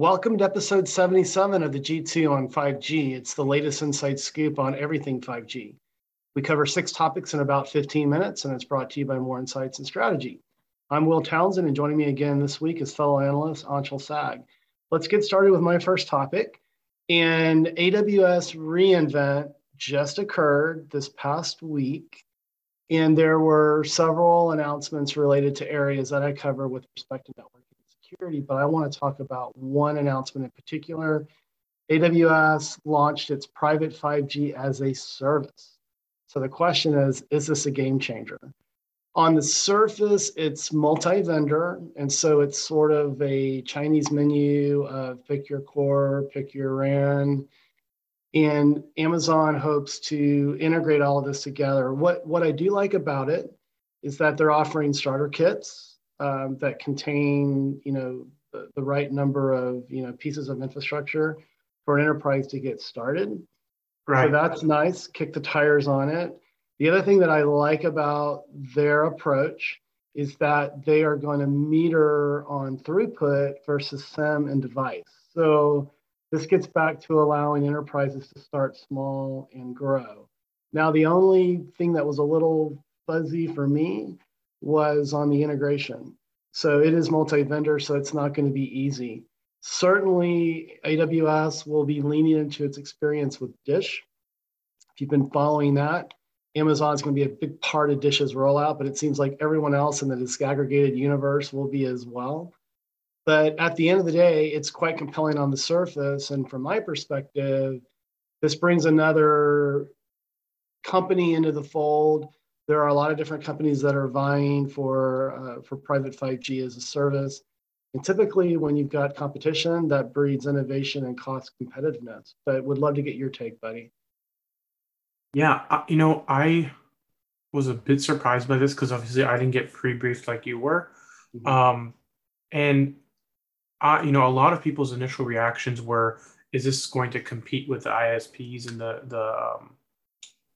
Welcome to episode 77 of the G2 on 5G. It's the latest inside scoop on everything 5G. We cover six topics in about 15 minutes, and it's brought to you by Moor Insights and Strategy. I'm Will Townsend, and joining me again this week is fellow analyst Anshel Sag. Let's get started with my first topic. And AWS reInvent just occurred this past week, and there were several announcements related to areas that I cover with respect to network security, but I want to talk about one announcement in particular. AWS launched its private 5G as a service. So the question is is this a game changer? On the surface, it's multi vendor. And so it's sort of a Chinese menu of pick your core, pick your RAN. And Amazon hopes to integrate all of this together. What, what I do like about it is that they're offering starter kits um, that contain, you know, the, the, right number of, you know, pieces of infrastructure for an enterprise to get started. Right. So that's nice. Kick the tires on it. The other thing that I like about their approach is that they are going to meter on throughput versus SIM and device. So this gets back to allowing enterprises to start small and grow. Now, the only thing that was a little fuzzy for me was on the integration. So it is multi-vendor, so it's not going to be easy. Certainly, AWS will be leaning into its experience with Dish. If you've been following that, Amazon is going to be a big part of Dish's rollout, but it seems like everyone else in the disaggregated universe will be as well. But at the end of the day, it's quite compelling on the surface. And from my perspective, this brings another company into the fold there are a lot of different companies that are vying for uh, for private 5G as a service. And typically, when you've got competition, that breeds innovation and cost competitiveness. But would love to get your take, buddy. Yeah, you know, I was a bit surprised by this because obviously I didn't get pre-briefed like you were, mm-hmm. um, and I, you know, a lot of people's initial reactions were, "Is this going to compete with the ISPs and the the, um,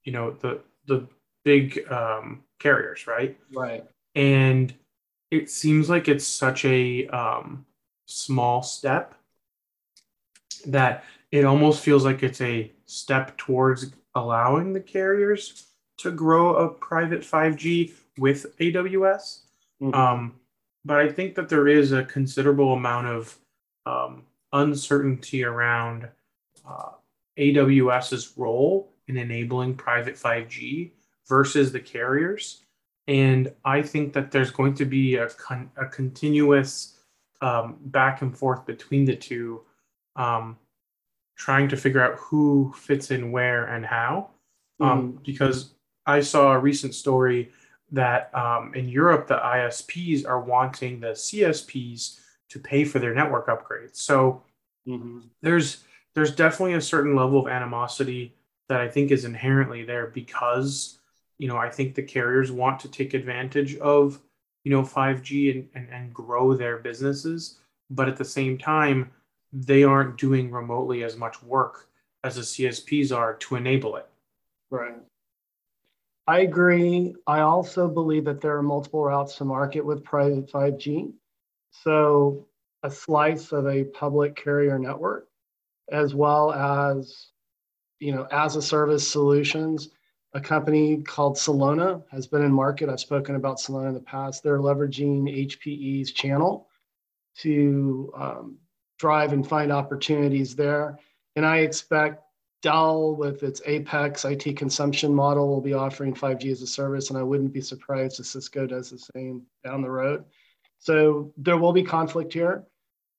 you know, the the big um, carriers, right? Right. And it seems like it's such a um, small step that it almost feels like it's a step towards allowing the carriers to grow a private 5G with AWS. Mm-hmm. Um, but I think that there is a considerable amount of um, uncertainty around uh, AWS's role in enabling private 5G versus the carriers. And I think that there's going to be a, con- a continuous um, back and forth between the two, um, trying to figure out who fits in where and how. Um, mm. Because I saw a recent story that um, in Europe, the ISPs are wanting the CSPs to pay for their network upgrades. So mm-hmm. there's there's definitely a certain level of animosity that I think is inherently there because you know, I think the carriers want to take advantage of, you know, 5G and, and, and grow their businesses. But at the same time, they aren't doing remotely as much work as the CSPs are to enable it. Right. I agree. I also believe that there are multiple routes to market with private 5G. So, a slice of a public carrier network, as well as, you know, as a service solutions a company called Celona has been in market. I've spoken about Celona in the past. They're leveraging HPE's channel to um, drive and find opportunities there. And I expect Dell, with its Apex IT consumption model, will be offering 5G as a service. And I wouldn't be surprised if Cisco does the same down the road. So there will be conflict here.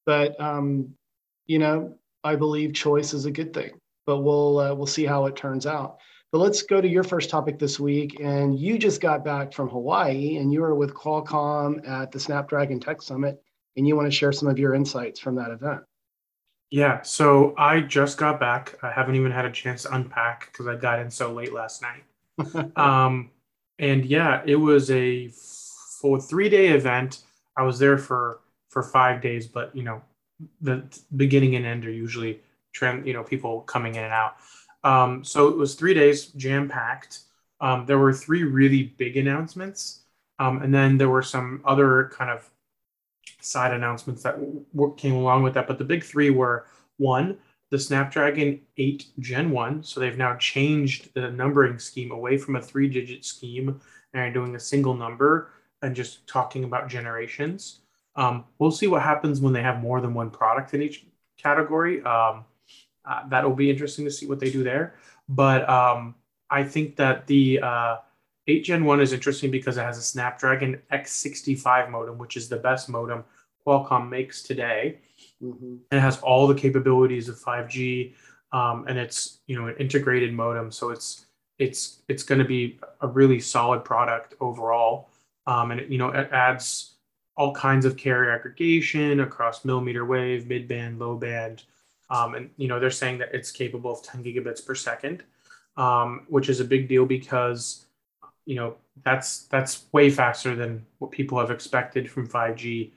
But, um, you know, I believe choice is a good thing. But we'll, uh, we'll see how it turns out. But let's go to your first topic this week. And you just got back from Hawaii and you were with Qualcomm at the Snapdragon Tech Summit. And you want to share some of your insights from that event. Yeah, so I just got back. I haven't even had a chance to unpack because I got in so late last night. um, and yeah, it was a full three day event. I was there for for five days, but you know, the beginning and end are usually trend. You know, people coming in and out. Um, so it was three days, jam packed. Um, there were three really big announcements, um, and then there were some other kind of side announcements that w- came along with that. But the big three were one, the Snapdragon 8 Gen 1. So they've now changed the numbering scheme away from a three digit scheme and are doing a single number and just talking about generations. Um, we'll see what happens when they have more than one product in each category. Um, uh, that'll be interesting to see what they do there. But um, I think that the uh, 8 Gen 1 is interesting because it has a Snapdragon X65 modem, which is the best modem Qualcomm makes today. Mm-hmm. And it has all the capabilities of 5G, um, and it's you know an integrated modem, so it's it's it's going to be a really solid product overall. Um, and it, you know it adds all kinds of carrier aggregation across millimeter wave, midband, low band, um, and you know they're saying that it's capable of 10 gigabits per second, um, which is a big deal because you know that's that's way faster than what people have expected from 5G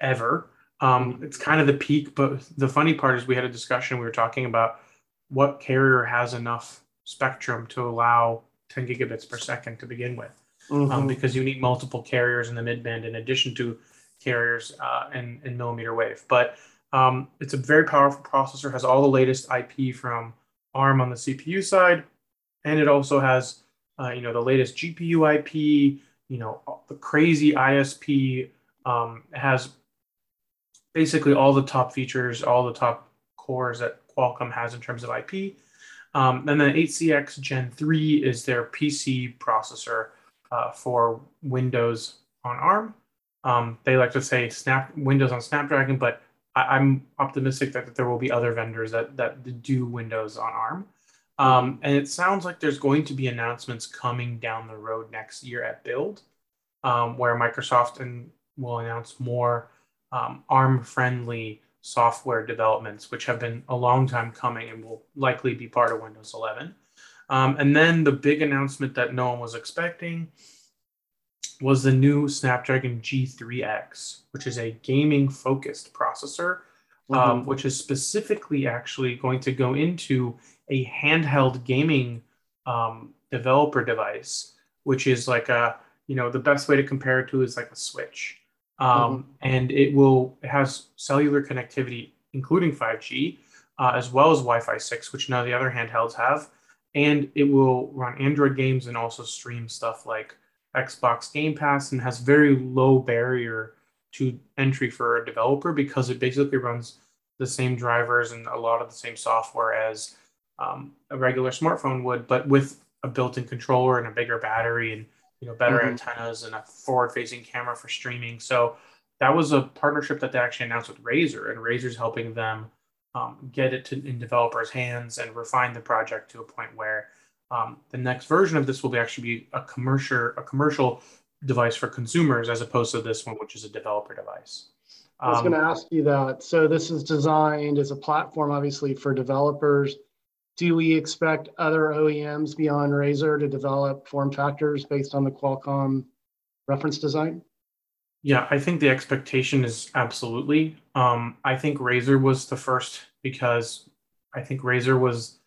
ever. Um, it's kind of the peak, but the funny part is we had a discussion. We were talking about what carrier has enough spectrum to allow 10 gigabits per second to begin with, um, mm-hmm. because you need multiple carriers in the midband in addition to carriers uh, in, in millimeter wave. But um, it's a very powerful processor, has all the latest IP from ARM on the CPU side, and it also has uh, you know the latest GPU IP, you know the crazy ISP. Um, has basically all the top features, all the top cores that Qualcomm has in terms of IP. Um, and then 8CX Gen 3 is their PC processor uh, for Windows on ARM. Um, they like to say Snap Windows on Snapdragon, but I, am optimistic that, there will be other vendors that, that do Windows on ARM. Um, and it sounds like there's going to be announcements coming down the road next year at Build, um, where Microsoft and will announce more um, ARM friendly software developments, which have been a long time coming and will likely be part of Windows 11. Um, and then the big announcement that no one was expecting was the new Snapdragon G3X, which is a gaming focused processor, um, mm-hmm. um, which is specifically actually going to go into a handheld gaming um, developer device, which is like a, you know, the best way to compare it to is like a Switch um, mm-hmm. and it will it has cellular connectivity, including 5G, uh, as well as Wi-Fi 6, which none of the other handhelds have, and it will run Android games and also stream stuff like Xbox Game Pass, and has very low barrier to entry for a developer because it basically runs the same drivers and a lot of the same software as um, a regular smartphone would, but with a built-in controller and a bigger battery and you know, better mm-hmm. antennas and a forward-facing camera for streaming. So that was a partnership that they actually announced with Razer, and Razer's helping them um, get it to, in developers' hands and refine the project to a point where um, the next version of this will be actually be a commercial a commercial device for consumers as opposed to this one, which is a developer device. I was going to um, ask you that. So this is designed as a platform, obviously, for developers do we expect other OEMs beyond Razer to develop form factors based on the Qualcomm reference design? Yeah, I think the expectation is absolutely. Um, I think Razer was the first because I think Razer was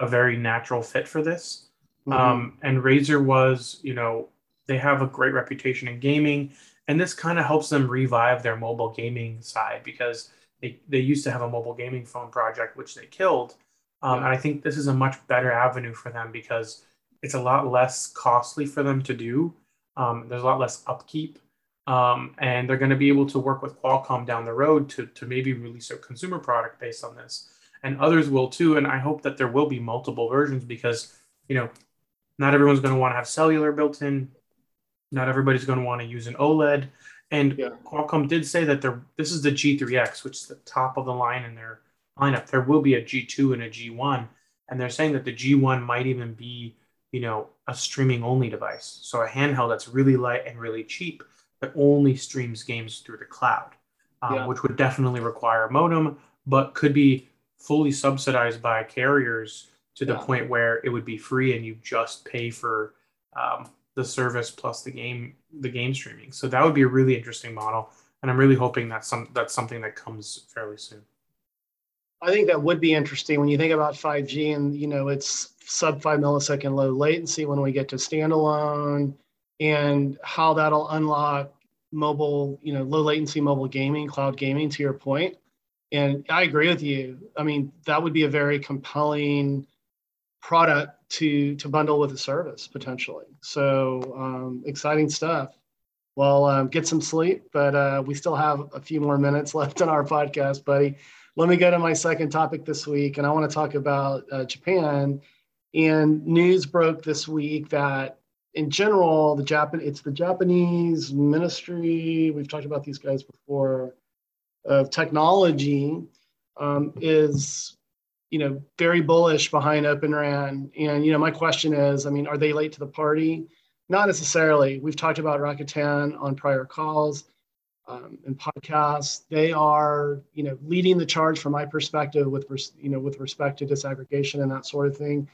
a very natural fit for this. Mm-hmm. Um, and Razer was, you know, they have a great reputation in gaming, and this kind of helps them revive their mobile gaming side because they, they used to have a mobile gaming phone project, which they killed. Um, and I think this is a much better avenue for them because it's a lot less costly for them to do. Um, there's a lot less upkeep. Um, and they're going to be able to work with Qualcomm down the road to, to maybe release a consumer product based on this. And others will too. And I hope that there will be multiple versions because, you know, not everyone's going to want to have cellular built in. Not everybody's going to want to use an OLED. And yeah. Qualcomm did say that they're, this is the G3X, which is the top of the line in their lineup. There will be a G2 and a G1, and they're saying that the G1 might even be, you know, a streaming only device. So a handheld that's really light and really cheap that only streams games through the cloud, um, yeah. which would definitely require a modem, but could be fully subsidized by carriers to the yeah. point where it would be free and you just pay for um, the service plus the game the game streaming. So that would be a really interesting model, and I'm really hoping that's some that's something that comes fairly soon. I think that would be interesting when you think about 5G and you know it's sub five millisecond low latency when we get to standalone and how that'll unlock mobile, you know, low latency mobile gaming, cloud gaming. To your point, and I agree with you. I mean, that would be a very compelling product to to bundle with a service potentially. So um, exciting stuff. Well, um, get some sleep, but uh, we still have a few more minutes left in our podcast, buddy. Let me go to my second topic this week, and I want to talk about uh, Japan. And news broke this week that, in general, the Japan it's the Japanese Ministry. We've talked about these guys before of technology um, is you know very bullish behind Open RAN. And you know my question is, I mean, are they late to the party? Not necessarily. We've talked about Rakuten on prior calls um, and podcasts. They are you know leading the charge from my perspective with you know with respect to disaggregation and that sort of thing.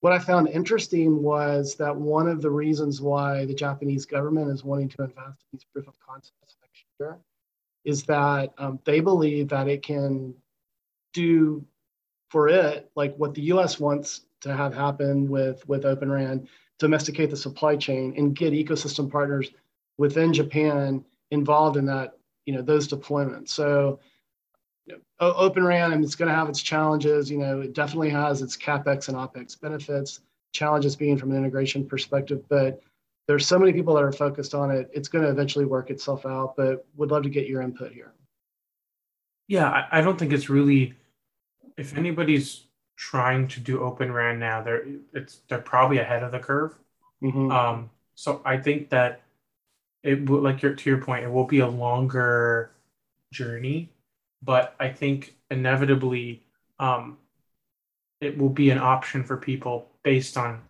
What I found interesting was that one of the reasons why the Japanese government is wanting to invest in these proof of concepts next year is that um, they believe that it can do for it like what the U.S. wants to have happen with with Open RAN, domesticate the supply chain and get ecosystem partners within Japan involved in that you know those deployments. So you know, Open RAN and it's going to have its challenges. You know, it definitely has its capex and opex benefits. Challenges being from an integration perspective, but there's so many people that are focused on it. It's going to eventually work itself out, but would love to get your input here. Yeah, I, don't think it's really. If anybody's trying to do Open RAN now, they're it's they're probably ahead of the curve. Mm-hmm. Um, so I think that it will, like your to your point, it will be a longer journey, but I think inevitably, um, it will be an option for people based on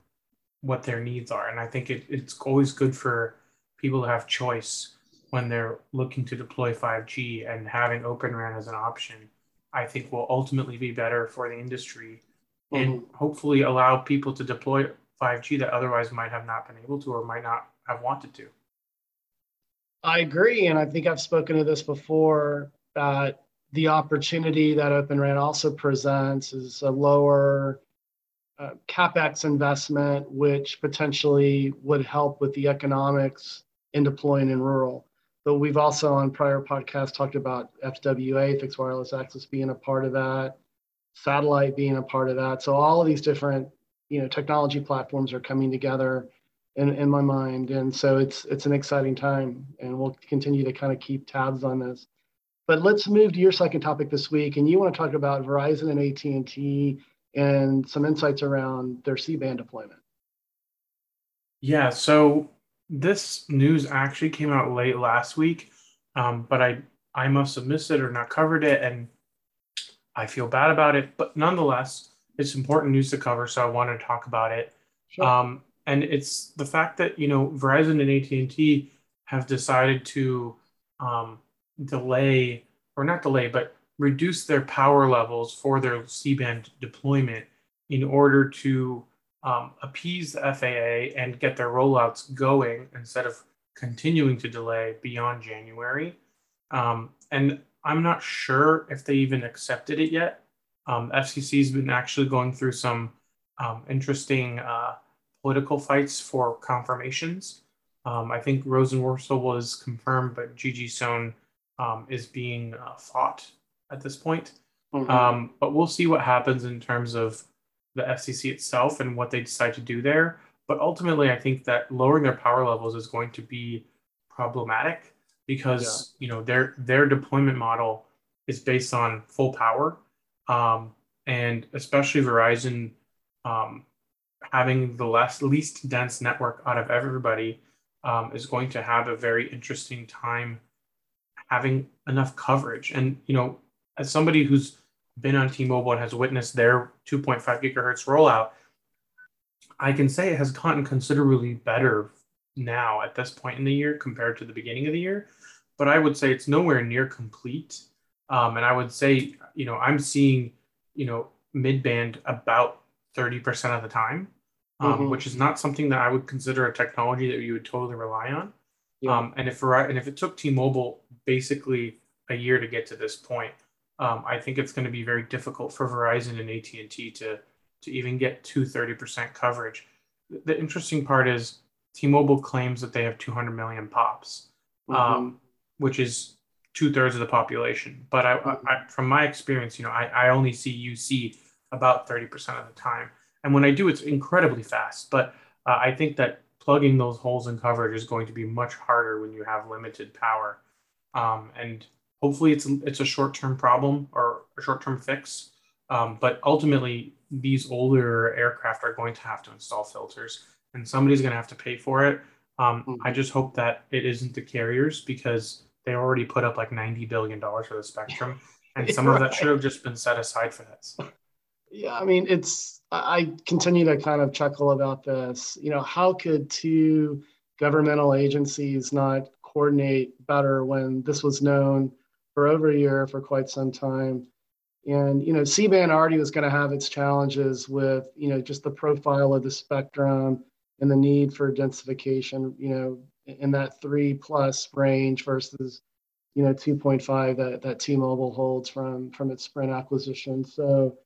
what their needs are. And I think it, it's always good for people to have choice when they're looking to deploy 5G and having Open RAN as an option, I think will ultimately be better for the industry mm-hmm. and hopefully allow people to deploy 5G that otherwise might have not been able to or might not have wanted to. I agree. And I think I've spoken to this before that the opportunity that Open RAN also presents is a lower uh, capex investment, which potentially would help with the economics in deploying in rural. But we've also on prior podcasts talked about FWA, fixed wireless access, being a part of that, satellite being a part of that. So all of these different, you know, technology platforms are coming together in, in my mind, and so it's it's an exciting time, and we'll continue to kind of keep tabs on this. But let's move to your second topic this week, and you want to talk about Verizon and AT and some insights around their C-band deployment. Yeah, so this news actually came out late last week, um, but I I must have missed it or not covered it, and I feel bad about it. But nonetheless, it's important news to cover, so I wanted to talk about it. Sure. Um, and it's the fact that you know Verizon and AT and T have decided to um, delay or not delay, but reduce their power levels for their C-band deployment in order to um, appease the FAA and get their rollouts going instead of continuing to delay beyond January. Um, and I'm not sure if they even accepted it yet. Um, FCC's been actually going through some um, interesting uh, political fights for confirmations. Um, I think Rosenworcel was confirmed, but Gigi um, is being uh, fought at this point. Mm-hmm. Um, but we'll see what happens in terms of the FCC itself and what they decide to do there. But ultimately, I think that lowering their power levels is going to be problematic because yeah. you know their their deployment model is based on full power, um, and especially Verizon um, having the less least dense network out of everybody um, is going to have a very interesting time having enough coverage. And you know, as somebody who's been on T-Mobile and has witnessed their 2.5 gigahertz rollout, I can say it has gotten considerably better now at this point in the year compared to the beginning of the year. But I would say it's nowhere near complete. Um, and I would say, you know, I'm seeing, you know, mid-band about 30% of the time, um, mm-hmm. which is not something that I would consider a technology that you would totally rely on. Yeah. Um, and if and if it took T-Mobile basically a year to get to this point, um, I think it's going to be very difficult for Verizon and AT and T to to even get to 30% coverage. The interesting part is T-Mobile claims that they have 200 million pops, mm-hmm. um, which is two thirds of the population. But I, mm-hmm. I, from my experience, you know, I, I only see UC about 30% of the time. And when I do, it's incredibly fast. But uh, I think that plugging those holes in coverage is going to be much harder when you have limited power. Um, and hopefully it's, it's a short-term problem or a short-term fix. Um, but ultimately, these older aircraft are going to have to install filters and somebody's going to have to pay for it. Um, mm-hmm. I just hope that it isn't the carriers because they already put up like $90 billion for the spectrum. And some right. of that should have just been set aside for this. Yeah, I mean, it's, I continue to kind of chuckle about this. You know, how could two governmental agencies not coordinate better when this was known for over a year for quite some time? And, you know, C-band already was going to have its challenges with, you know, just the profile of the spectrum and the need for densification, you know, in that three plus range versus, you know, 2.5 that, that T-Mobile holds from, from its Sprint acquisition. So,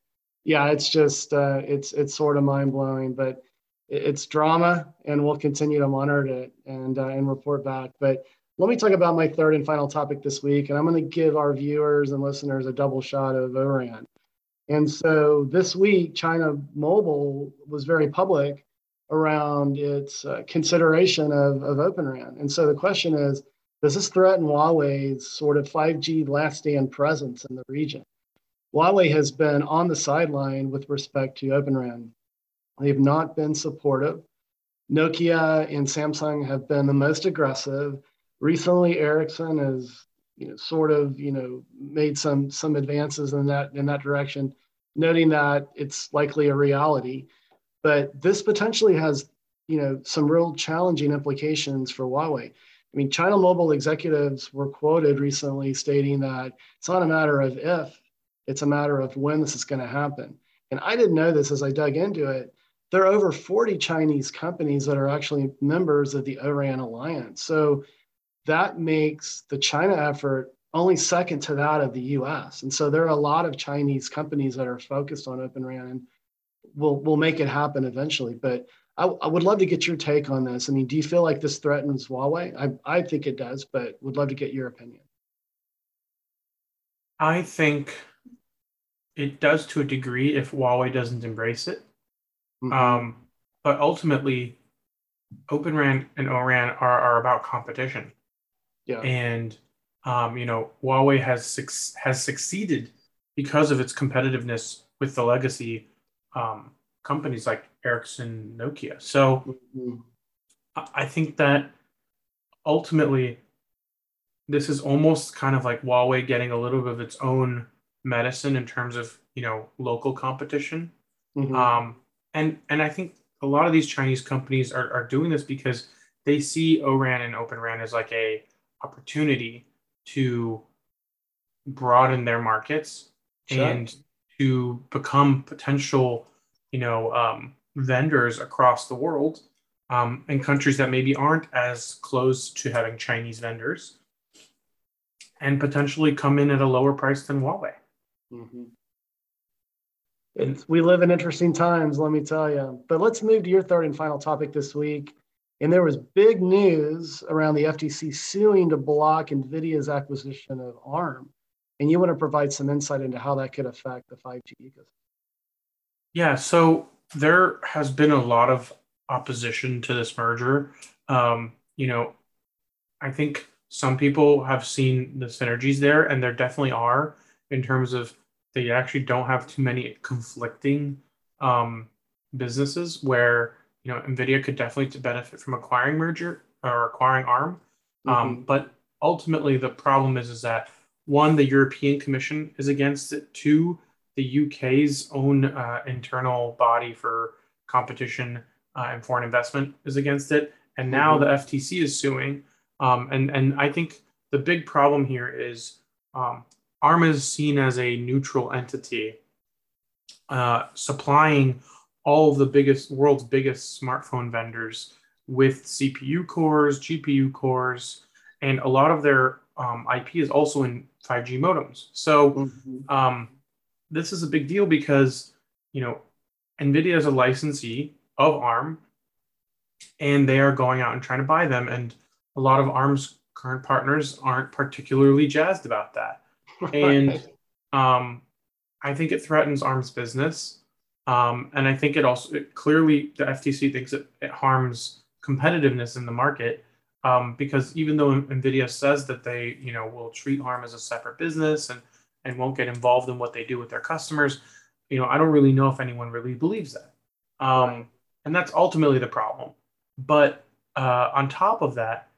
yeah, it's just, uh, it's, it's sort of mind blowing, but it's drama and we'll continue to monitor it and, uh, and report back. But let me talk about my third and final topic this week, and I'm going to give our viewers and listeners a double shot of ORAN. And so this week, China Mobile was very public around its uh, consideration of, of Open RAN. And so the question is does this threaten Huawei's sort of 5G last stand presence in the region? Huawei has been on the sideline with respect to Open RAN. They've not been supportive. Nokia and Samsung have been the most aggressive recently Ericsson has you know sort of you know made some some advances in that in that direction, noting that it's likely a reality. But this potentially has you know some real challenging implications for Huawei. I mean, China Mobile executives were quoted recently stating that it's not a matter of if, it's a matter of when this is going to happen. And I didn't know this as I dug into it. There are over 40 Chinese companies that are actually members of the ORAN alliance. So that makes the China effort only second to that of the US. And so there are a lot of Chinese companies that are focused on Open RAN and will will make it happen eventually. But I, I, would love to get your take on this. I mean, do you feel like this threatens Huawei? I, I think it does, but would love to get your opinion. I think it does to a degree if Huawei doesn't embrace it. Mm-hmm. Um, but ultimately, Open RAN and ORAN are, are about competition. Yeah. And um, you know, Huawei has has succeeded because of its competitiveness with the legacy um, companies like Ericsson, Nokia. So mm-hmm. I think that ultimately this is almost kind of like Huawei getting a little bit of its own medicine in terms of you know local competition. Mm-hmm. Um, and and I think a lot of these Chinese companies are, are doing this because they see ORAN and Open RAN as like a opportunity to broaden their markets sure. and to become potential, you know, um, vendors across the world um, in countries that maybe aren't as close to having Chinese vendors and potentially come in at a lower price than Huawei. Mm-hmm. we live in interesting times, let me tell you. But let's move to your third and final topic this week. And there was big news around the FTC suing to block NVIDIA's acquisition of ARM. And you want to provide some insight into how that could affect the 5G ecosystem. Yeah, so there has been a lot of opposition to this merger. Um, you know, I think some people have seen the synergies there, and there definitely are in terms of they actually don't have too many conflicting um, businesses where you know, NVIDIA could definitely benefit from acquiring merger or acquiring ARM. Um, mm-hmm. Um, but ultimately, the problem is, is that one, the European Commission is against it. Two, the UK's own uh, internal body for competition uh, and foreign investment is against it. And now mm-hmm. the FTC is suing. Um, and, and I think the big problem here is um, ARM is seen as a neutral entity uh, supplying all of the biggest world's biggest smartphone vendors with CPU cores, GPU cores, and a lot of their um, IP is also in 5G modems. So mm-hmm. um, this is a big deal because you know NVIDIA is a licensee of ARM, and they are going out and trying to buy them. And a lot of ARM's current partners aren't particularly jazzed about that. And um, I think it threatens ARM's business. Um, and I think it also it clearly the FTC thinks it, it harms competitiveness in the market um, because even though NVIDIA says that they you know will treat ARM as a separate business and and won't get involved in what they do with their customers, you know I don't really know if anyone really believes that. Um, and that's ultimately the problem. But uh, on top of that,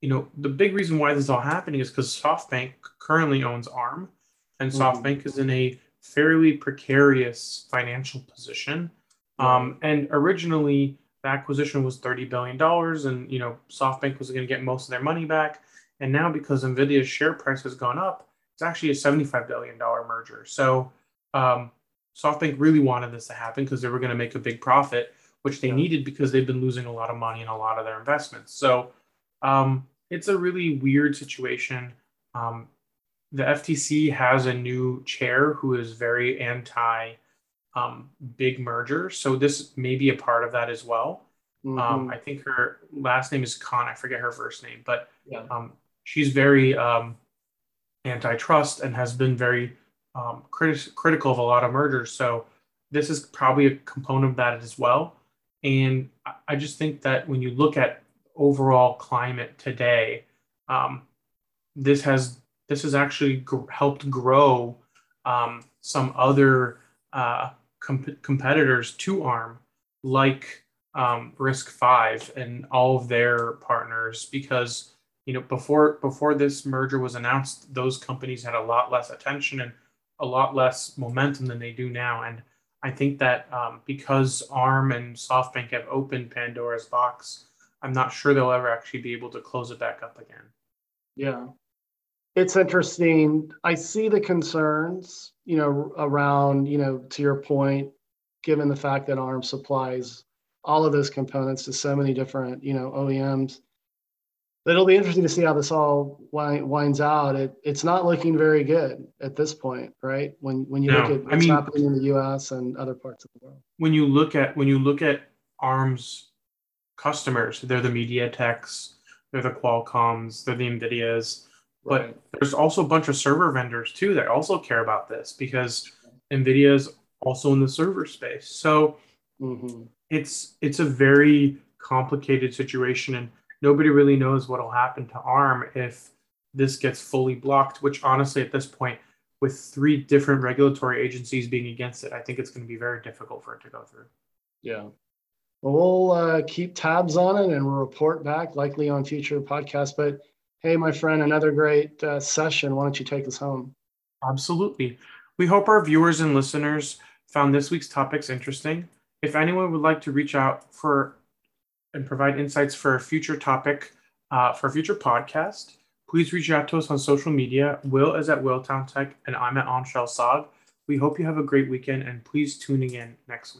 you know, the big reason why this is all happening is because SoftBank currently owns ARM, and mm-hmm. SoftBank mm. is in a fairly precarious financial position. Um, and originally, the acquisition was thirty billion dollars, and you know, SoftBank was going to get most of their money back. And now, because Nvidia's share price has gone up, it's actually a seventy-five billion dollar merger. So, um, SoftBank really wanted this to happen because they were going to make a big profit which they needed because they've been losing a lot of money in a lot of their investments. So um, it's a really weird situation. Um, the FTC has a new chair who is very anti um, big mergers. So this may be a part of that as well. Um, mm-hmm. I think her last name is Khan. I forget her first name, but yeah. Um, she's very um, antitrust and has been very crit- critical of a lot of mergers. So this is probably a component of that as well. And I just think that when you look at overall climate today, um, this has this has actually helped grow um, some other uh, comp- competitors to ARM, like um, RISC-V and all of their partners, because you know before before this merger was announced, those companies had a lot less attention and a lot less momentum than they do now, and I think that um, because ARM and SoftBank have opened Pandora's box, I'm not sure they'll ever actually be able to close it back up again. Yeah. It's interesting. I see the concerns, you know, around, you know, to your point, given the fact that ARM supplies all of those components to so many different, you know, OEMs it'll be interesting to see how this all winds out. It, it's not looking very good at this point, right? When when you no, look at what's I mean, happening in the U.S. and other parts of the world. When you look at when you look at ARM's customers, they're the MediaTeks, they're the Qualcomms, they're the Nvidias, right. but there's also a bunch of server vendors too that also care about this because Nvidia is also in the server space. So mm-hmm. it's it's a very complicated situation and nobody really knows what will happen to ARM if this gets fully blocked, which honestly, at this point, with three different regulatory agencies being against it, I think it's going to be very difficult for it to go through. Yeah. Well, we'll uh, keep tabs on it and we'll report back likely on future podcasts. But hey, my friend, another great uh, session. Why don't you take us home? Absolutely. We hope our viewers and listeners found this week's topics interesting. If anyone would like to reach out for and provide insights for a future topic uh, for a future podcast, please reach out to us on social media. Will is at Willtown Tech, and I'm at Anshel Sag. We hope you have a great weekend, and please tuning in next week.